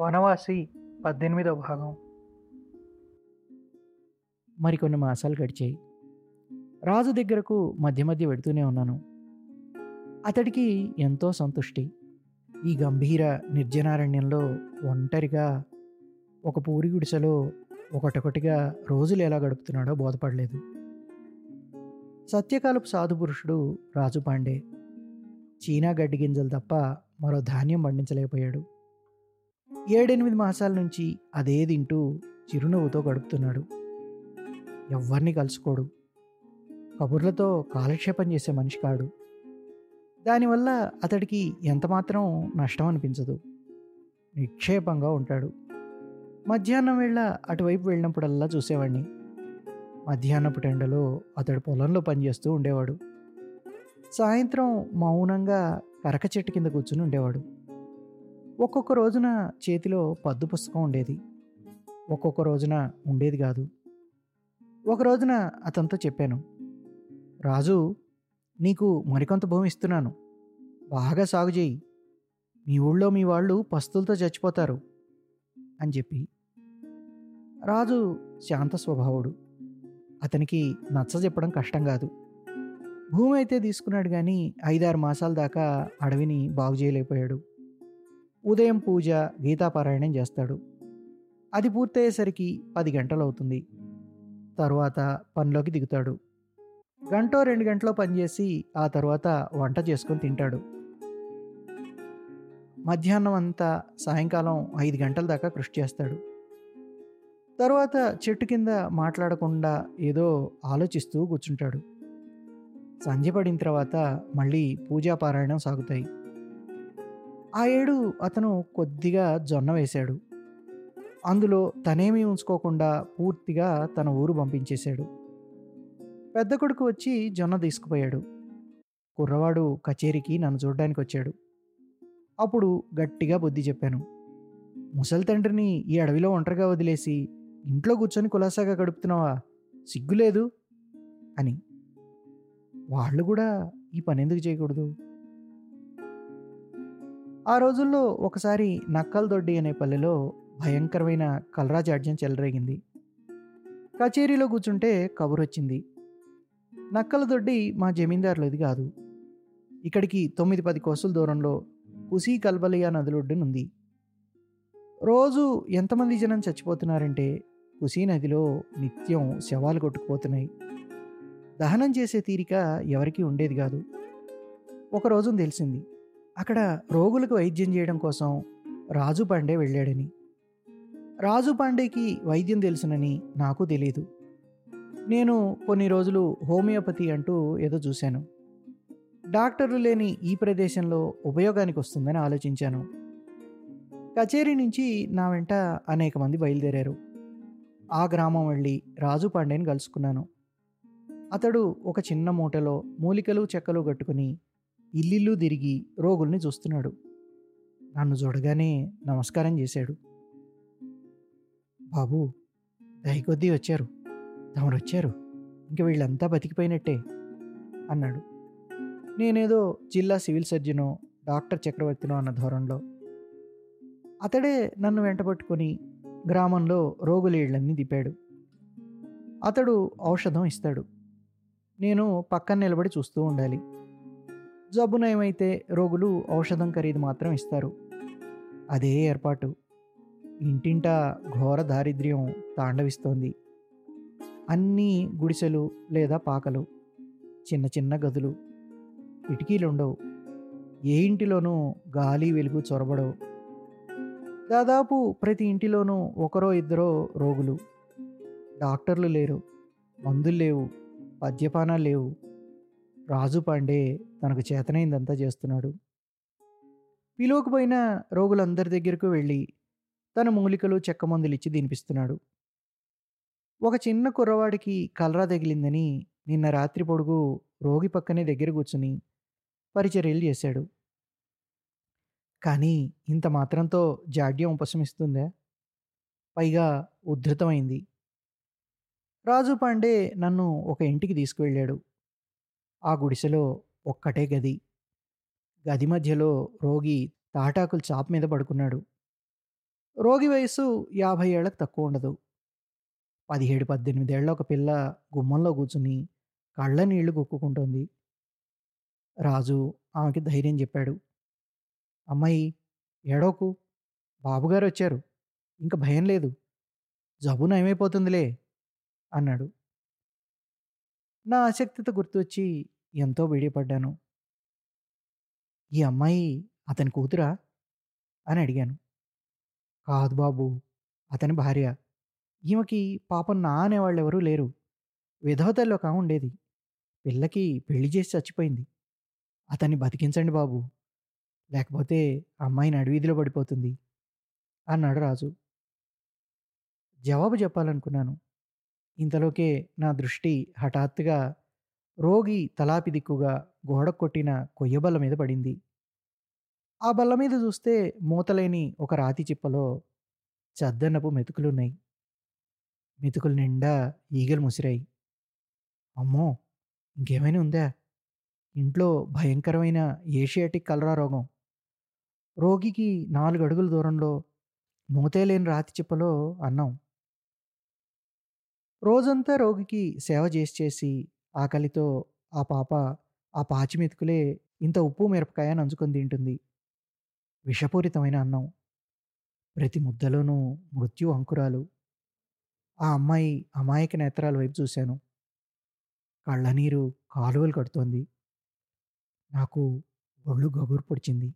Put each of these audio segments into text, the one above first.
వనవాసి పద్దెనిమిదవ భాగం. మరికొన్ని మాసాలు గడిచాయి. రాజు దగ్గరకు మధ్య మధ్య వెడుతూనే ఉన్నాను. అతడికి ఎంతో సంతుష్టి. ఈ గంభీర నిర్జనారణ్యంలో ఒంటరిగా ఒక పూరి గుడిసెలో ఒకటొకటిగా రోజులు ఎలా గడుపుతున్నాడో బోధపడలేదు. సత్యకాలపు సాధు పురుషుడు రాజు పాండే. చీనా గడ్డి గింజలు తప్ప మరో ధాన్యం పండించలేకపోయాడు. ఏడెనిమిది మాసాల నుంచి అదే తింటూ చిరునవ్వుతో గడుపుతున్నాడు. ఎవ్వరిని కలుసుకోడు. కబుర్లతో కాలక్షేపం చేసే మనిషి కాడు. దానివల్ల అతడికి ఎంతమాత్రం నష్టం అనిపించదు. నిక్షేపంగా ఉంటాడు. మధ్యాహ్నం వేళ అటువైపు వెళ్ళినప్పుడల్లా చూసేవాడిని మధ్యాహ్నపు టెండలో అతడు పొలంలో పనిచేస్తూ ఉండేవాడు. సాయంత్రం మౌనంగా కరక చెట్టు కింద కూర్చుని ఉండేవాడు. ఒక్కొక్క రోజున చేతిలో పద్దు పుస్తకం ఉండేది. ఒక్కొక్క రోజున ఉండేది కాదు. ఒక రోజున అతనితో చెప్పాను రాజు నీకు మరికొంత భూమి ఇస్తున్నాను. బాగా సాగు చేయి. మీ ఊళ్ళో మీ వాళ్ళు పస్తులతో చచ్చిపోతారు అని చెప్పి. రాజు శాంత స్వభావుడు. అతనికి నచ్చ చెప్పడం కష్టం కాదు. భూమి అయితే తీసుకున్నాడు కానీ ఐదారు మాసాల దాకా అడవిని బాగు చేయలేకపోయాడు. ఉదయం పూజ గీతాపారాయణం చేస్తాడు. అది పూర్తయ్యేసరికి పది గంటలు అవుతుంది. తరువాత పనిలోకి దిగుతాడు. గంటో రెండు గంటలో పనిచేసి ఆ తర్వాత వంట చేసుకొని తింటాడు. మధ్యాహ్నం అంతా సాయంకాలం ఐదు గంటల దాకా కృషి చేస్తాడు. తర్వాత చెట్టు కింద మాట్లాడకుండా ఏదో ఆలోచిస్తూ కూర్చుంటాడు. సంధ్య పడిన తర్వాత మళ్ళీ పూజా పారాయణం సాగుతాయి. ఆ ఏడు అతను కొద్దిగా జొన్న వేశాడు. అందులో తనేమీ ఉంచుకోకుండా పూర్తిగా తన ఊరు పంపించేశాడు. పెద్ద కొడుకు వచ్చి జొన్న తీసుకుపోయాడు. కుర్రవాడు కచేరీకి నన్ను చూడడానికి వచ్చాడు. అప్పుడు గట్టిగా బుద్ధి చెప్పాను. ముసలి తండ్రిని ఈ అడవిలో ఒంటరిగా వదిలేసి ఇంట్లో కూర్చొని కులాసాగా గడుపుతున్నావా? సిగ్గులేదు? అని. వాళ్ళు కూడా ఈ పని ఎందుకు చేయకూడదు? ఆ రోజుల్లో ఒకసారి నక్కలదొడ్డి అనే పల్లెలో భయంకరమైన కలరాజాడ్యం చెలరేగింది. కచేరీలో కూర్చుంటే కబురు వచ్చింది నక్కల దొడ్డి మా జమీందారులది కాదు. ఇక్కడికి తొమ్మిది పది కోసుల దూరంలో కుసీ కల్బలియా నదులొడ్డునుంది రోజు ఎంతమంది జనం చచ్చిపోతున్నారంటే కుసీ నదిలో నిత్యం శవాలు కొట్టుకుపోతున్నాయి. దహనం చేసే తీరిక ఎవరికీ ఉండేది కాదు. ఒకరోజు తెలిసింది అక్కడ రోగులకు వైద్యం చేయడం కోసం రాజు పాండే వెళ్ళాడని. రాజు పాండేకి వైద్యం తెలుసునని నాకు తెలియదు నేను కొన్ని రోజులు హోమియోపతి అంటూ ఏదో చూశాను. డాక్టర్లు లేని ఈ ప్రదేశంలో ఉపయోగానికి వస్తుందని ఆలోచించాను. కచేరీ నుంచి నా వెంట అనేక మంది బయలుదేరారు. ఆ గ్రామం వెళ్ళి రాజు పాండేని కలుసుకున్నాను. అతడు ఒక చిన్న మూటలో మూలికలు చెక్కలు కట్టుకుని ఇల్లిల్లు తిరిగి రోగుల్ని చూస్తున్నాడు. నన్ను చూడగానే నమస్కారం చేశాడు. బాబు దయకొద్దీ వచ్చారు. తమరు వచ్చారు ఇంక వీళ్ళంతా బతికిపోయినట్టే అన్నాడు. నేనేదో జిల్లా సివిల్ సర్జనో డాక్టర్ చక్రవర్తినో అన్న ధోరణిలో. అతడే నన్ను వెంటబట్టుకొని గ్రామంలో రోగులీళ్ళన్ని దిపాడు అతడు ఔషధం ఇస్తాడు. నేను పక్కన నిలబడి చూస్తూ ఉండాలి. జబ్బు నయమైతే రోగులు ఔషధం ఖరీదు మాత్రం ఇస్తారు. అదే ఏర్పాటు. ఇంటింటా ఘోర దారిద్ర్యం తాండవిస్తోంది. అన్నీ గుడిసెలు లేదా పాకలు చిన్న చిన్న గదులు కిటికీలు ఉండవు ఏ ఇంటిలోనూ గాలి వెలుగు చొరబడవు. దాదాపు ప్రతి ఇంటిలోనూ ఒకరో ఇద్దరో రోగులు. డాక్టర్లు లేరు మందులు లేవు పద్యపానాలు లేవు. రాజు పాండే తనకు చేతనైందంతా చేస్తున్నాడు. పిలువకపోయిన రోగులందరి దగ్గరకు వెళ్ళి తన మూలికలు చెక్క మందులు ఇచ్చి తినిపిస్తున్నాడు. ఒక చిన్న కుర్రవాడికి కలరా తగిలిందని నిన్న రాత్రి పొడుగు రోగి పక్కనే దగ్గర కూర్చుని పరిచర్యలు చేశాడు. కానీ ఇంత మాత్రంతో జాడ్యం ఉపశమిస్తుందా? పైగా ఉద్ధృతమైంది రాజు పాండే నన్ను ఒక ఇంటికి తీసుకువెళ్ళాడు. ఆ గుడిసెలో ఒక్కటే గది. గది మధ్యలో రోగి తాటాకులు చాప మీద పడుకున్నాడు. రోగి వయసు యాభై ఏళ్ళకు తక్కువ ఉండదు. పదిహేడు పద్దెనిమిదేళ్ళ ఒక పిల్ల గుమ్మంలో కూర్చుని కళ్ళ నీళ్ళు గుక్కుకుంటోంది. రాజు ఆమెకి ధైర్యం చెప్పాడు. అమ్మాయి ఏడోకు బాబుగారు వచ్చారు ఇంక భయం లేదు. జబ్బు నయమైపోతుందిలే అన్నాడు. నా ఆసక్తితో గుర్తొచ్చి ఎంతో వేడిపడ్డాను ఈ అమ్మాయి అతని కూతురా? అని అడిగాను. కాదు బాబు అతని భార్య. ఈమెకి పాపం నా అనేవాళ్ళు ఎవరూ లేరు. విధవతల్లో కా ఉండేది పిల్లకి పెళ్ళి చేసి చచ్చిపోయింది. అతన్ని బతికించండి బాబు. లేకపోతే అమ్మాయి నడివీధిలో పడిపోతుంది అన్నాడు రాజు. జవాబు చెప్పాలనుకున్నాను. ఇంతలోకే నా దృష్టి హఠాత్తుగా రోగి తలాపి దిక్కుగా గోడ కొట్టిన కొయ్యబల్ల మీద పడింది. ఆ బల్ల మీద చూస్తే మూతలేని ఒక రాతి చిప్పలో చద్దన్నపు మెతుకులున్నాయి. మెతుకుల నిండా ఈగలు ముసిరాయి. అమ్మో! ఇంకేమైనా ఉందా? ఇంట్లో భయంకరమైన ఏషియాటిక్ కలరా రోగం. రోగికి నాలుగు అడుగుల దూరంలో మూతేలేని రాతి చిప్పలో అన్నం. రోజంతా రోగికి సేవ చేసి చేసి ఆకలితో ఆ పాప ఆ పాచి మెతుకులే ఇంత ఉప్పు మిరపకాయ నంచుకొని తింటుంది. విషపూరితమైన అన్నం. ప్రతి ముద్దలోనూ మృత్యు అంకురాలు. ఆ అమ్మాయి అమాయక నేత్రాల వైపు చూశాను. కళ్ళనీరు కాలువలు కడుతోంది. నాకు ఒళ్ళు గగురు పొడిచింది.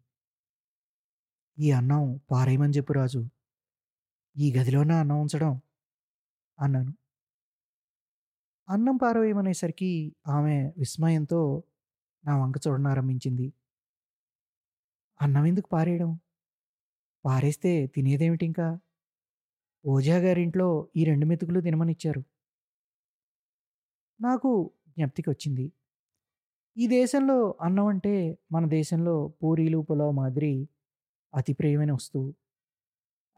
ఈ అన్నం పారేయమని చెప్పు రాజు. ఈ గదిలోనే అన్నం ఉంచడం అన్నాను. అన్నం పారవేయమనేసరికి ఆమె విస్మయంతో నా వంక చూడనారంభించింది అన్నం ఎందుకు పారేయడం? పారేస్తే తినేదేమిటి ఇంకా ఓజా గారింట్లో ఈ రెండు మెతుకులు తినమనిచ్చారు. నాకు జ్ఞప్తికి వచ్చింది ఈ దేశంలో అన్నం అంటే మన దేశంలో పూరీలు పులావ్ మాదిరి అతి ప్రియమైన వస్తువు.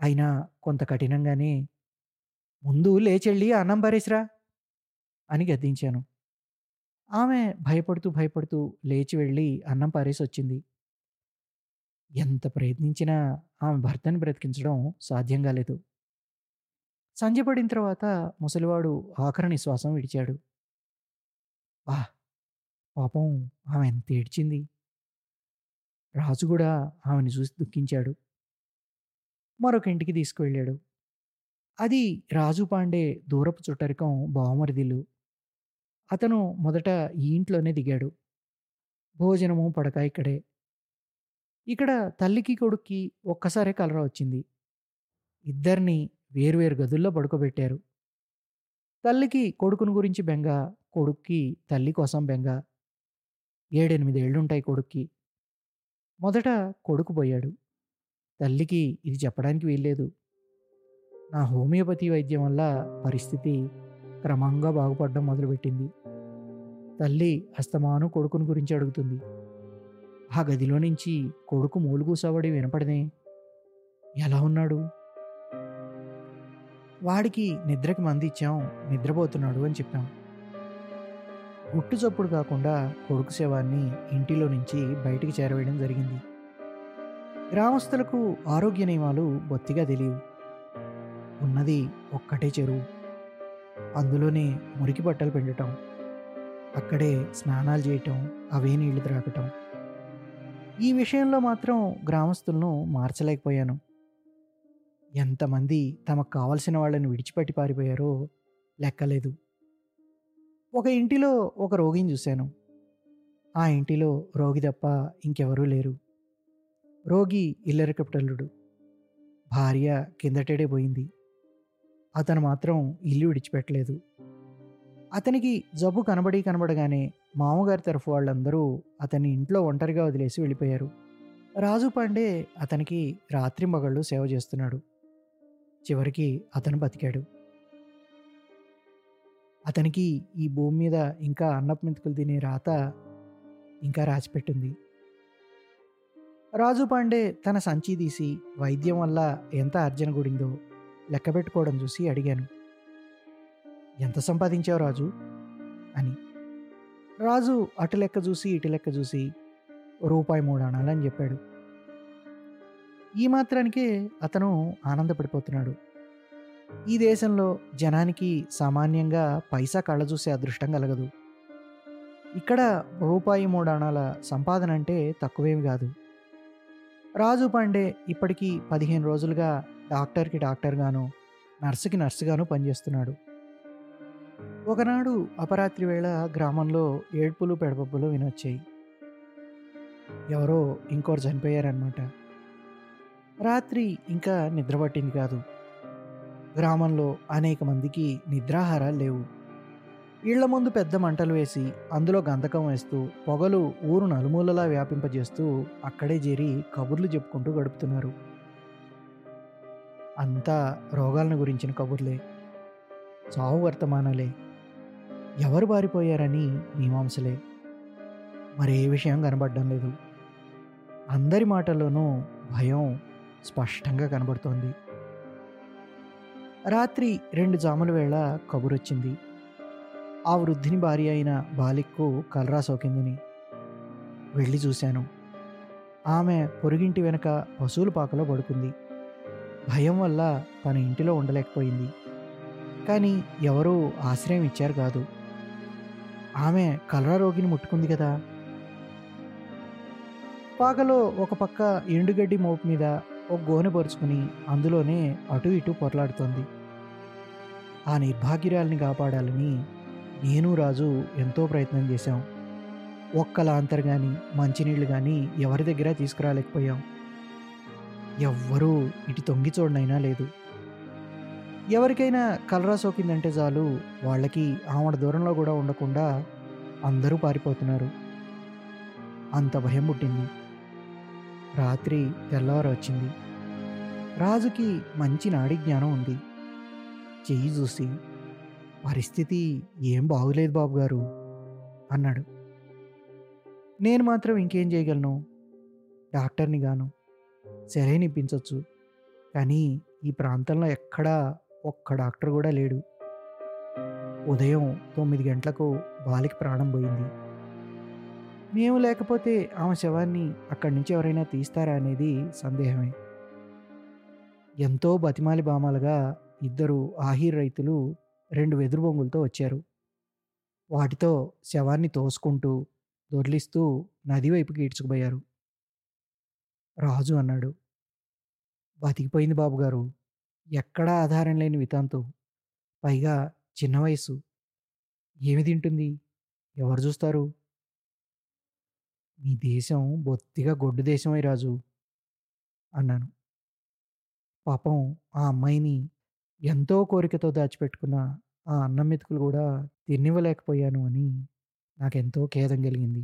అయినా కొంత కఠినంగానే ముందు లేచెళ్ళి అన్నం పారేసిరా అని గద్దించాను. ఆమె భయపడుతూ భయపడుతూ లేచి వెళ్ళి అన్నం పారేసి వచ్చింది ఎంత ప్రయత్నించినా ఆమె భర్తను బ్రతికించడం సాధ్యం కాలేదు. సంధ్య పడిన తర్వాత ముసలివాడు ఆఖరి నిశ్వాసం విడిచాడు. వా పాపం ఆమె ఎంత ఏడ్చింది? రాజు కూడా ఆమెను చూసి దుఃఖించాడు. మరొక ఇంటికి తీసుకువెళ్ళాడు. అది రాజు పాండే దూరపు చుట్టరికం బావమరిదిల్లు అతను మొదట ఈ ఇంట్లోనే దిగాడు. భోజనము పడక ఇక్కడే. ఇక్కడ తల్లికి కొడుక్కి ఒక్కసారే కలరా వచ్చింది. ఇద్దరిని వేరువేరు గదుల్లో పడుకోబెట్టారు. తల్లికి కొడుకుని గురించి బెంగ కొడుక్కి తల్లి కోసం బెంగ. ఏడెనిమిదేళ్ళుంటాయి కొడుక్కి. మొదట కొడుకు పోయాడు. తల్లికి ఇది చెప్పడానికి వీల్లేదు. నా హోమియోపతి వైద్యం వల్ల పరిస్థితి క్రమంగా బాగుపడడం మొదలుపెట్టింది. తల్లి అస్తమాను కొడుకుని గురించి అడుగుతుంది. ఆ గదిలో నుంచి కొడుకు మూలుగూసవడి వినపడనే ఎలా ఉన్నాడు? వాడికి నిద్రకి మంది ఇచ్చాం నిద్రపోతున్నాడు అని చెప్పాం. గుట్టు చప్పుడు కాకుండా కొడుకు శవాన్ని ఇంటిలో నుంచి బయటికి చేరవేయడం జరిగింది. గ్రామస్తులకు ఆరోగ్య నియమాలు బొత్తిగా తెలియవు. ఉన్నది ఒక్కటే చెరువు. అందులోనే మురికి బట్టలు పిండటం అక్కడే స్నానాలు చేయటం అవే నీళ్ళు త్రాగటం. ఈ విషయంలో మాత్రం గ్రామస్తులను మార్చలేకపోయాను. ఎంతమంది తమకు కావలసిన వాళ్ళని విడిచిపెట్టి పారిపోయారో లెక్కలేదు. ఒక ఇంటిలో ఒక రోగిని చూశాను. ఆ ఇంటిలో రోగి తప్ప ఇంకెవరూ లేరు. రోగి ఇల్లరికప్టల్లుడు. భార్య కిందటేడే పోయింది. అతను మాత్రం ఇల్లు విడిచిపెట్టలేదు. అతనికి జబ్బు కనబడి కనబడగానే మామగారి తరఫు వాళ్ళందరూ అతన్ని ఇంట్లో ఒంటరిగా వదిలేసి వెళ్ళిపోయారు. రాజు పాండే అతనికి రాత్రి మగళ్ళు సేవ చేస్తున్నాడు. చివరికి అతను బతికాడు. అతనికి ఈ భూమి మీద ఇంకా అన్నపు తినే రాత ఇంకా రాసిపెట్టింది. రాజు పాండే తన సంచి తీసి వైద్యం వల్ల ఎంత అర్జన గుడిందో లెక్కబెట్టుకోవడం చూసి అడిగాను. ఎంత సంపాదించావు రాజు? అని. రాజు అటు లెక్క చూసి ఇటు లెక్క చూసి రూపాయి మూడు అనాలని చెప్పాడు. ఈ మాత్రానికే అతను ఆనందపడిపోతున్నాడు. ఈ దేశంలో జనానికి సామాన్యంగా పైసా కళ్ళ చూసే అదృష్టం కలగదు. ఇక్కడ రూపాయి మూడాణాల సంపాదన అంటే తక్కువేమి కాదు. రాజు పాండే ఇప్పటికీ పదిహేను రోజులుగా డాక్టర్కి డాక్టర్గాను నర్సుకి నర్సుగాను పనిచేస్తున్నాడు. ఒకనాడు అపరాత్రి వేళ గ్రామంలో ఏడ్పులు పెడపప్పులు వినొచ్చాయి. ఎవరో ఇంకోరు చనిపోయారనమాట రాత్రి ఇంకా నిద్రపట్టింది కాదు. గ్రామంలో అనేక మందికి నిద్రాహారాలు లేవు. ఇళ్ళ ముందు పెద్ద మంటలు వేసి అందులో గంధకం వేస్తూ పొగలు ఊరు నలుమూలలా వ్యాపింపజేస్తూ అక్కడే చేరి కబుర్లు చెప్పుకుంటూ గడుపుతున్నారు. అంతా రోగాలను గురించిన కబుర్లే. చావు వర్తమానాలే. ఎవరు బారిపోయారని మీమాంసలే. మరే విషయం కనబడడం లేదు. అందరి మాటల్లోనూ భయం స్పష్టంగా కనబడుతోంది. రాత్రి రెండు జాముల వేళ కబురొచ్చింది. ఆ వృద్ధిని భార్య అయిన బాలిక్కు కలరా సోకిందని వెళ్ళి చూశాను. ఆమె పొరుగింటి వెనుక పశువుల పాకలో పడుకుంది. భయం వల్ల తన ఇంటిలో ఉండలేకపోయింది. కానీ ఎవరూ ఆశ్రయం ఇచ్చారు కాదు. ఆమె కలరా రోగిని ముట్టుకుంది కదా. పాకలో ఒక పక్క ఎండుగడ్డి మోపు మీద ఒక గోనె పరుచుకుని అందులోనే అటు ఇటు పొరలాడుతోంది ఆ నిర్భాగ్యురాల్ని కాపాడాలని నేను రాజు ఎంతో ప్రయత్నం చేశాం. ఒక్క లాంతర్ కానీ మంచినీళ్ళు కానీ ఎవరి దగ్గర తీసుకురాలేకపోయాం. ఎవ్వరూ ఇటు తొంగి చూడనైనా లేదు. ఎవరికైనా కలరా సోకిందంటే చాలు వాళ్ళకి ఆవిడ దూరంలో కూడా ఉండకుండా అందరూ పారిపోతున్నారు. అంత భయం పుట్టింది. రాత్రి తెల్లవారు వచ్చింది రాజుకి మంచి నాడి జ్ఞానం ఉంది. చెయ్యి చూసి పరిస్థితి ఏం బాగులేదు బాబు గారు అన్నాడు. నేను మాత్రం ఇంకేం చేయగలను? డాక్టర్ని గాను సెలైన్ ఇప్పించవచ్చు కానీ ఈ ప్రాంతంలో ఎక్కడా ఒక్క డాక్టర్ కూడా లేడు. ఉదయం తొమ్మిది గంటలకు బాలికి ప్రాణం పోయింది. మేము లేకపోతే ఆమె శవాన్ని అక్కడి నుంచి ఎవరైనా తీస్తారా అనేది సందేహమే. ఎంతో బతిమాలి బామాలుగా ఇద్దరు ఆహీర్ రైతులు రెండు వెదురు బొంగులతో వచ్చారు. వాటితో శవాన్ని తోసుకుంటూ దొర్లిస్తూ నది వైపుకి ఈడ్చుకుపోయారు. రాజు అన్నాడు బతికిపోయింది బాబుగారు. ఎక్కడా ఆధారం లేని వితాంతం. పైగా చిన్న వయసు ఏమి తింటుంది? ఎవరు చూస్తారు? మీ దేశం బొత్తిగా గొడ్డు దేశమే రాజు అన్నాను. పాపం ఆ అమ్మాయిని ఎంతో కోరికతో దాచిపెట్టుకున్న ఆ అన్నం మెతుకులు కూడా తినివ్వలేకపోయాను అని నాకెంతో ఖేదం కలిగింది.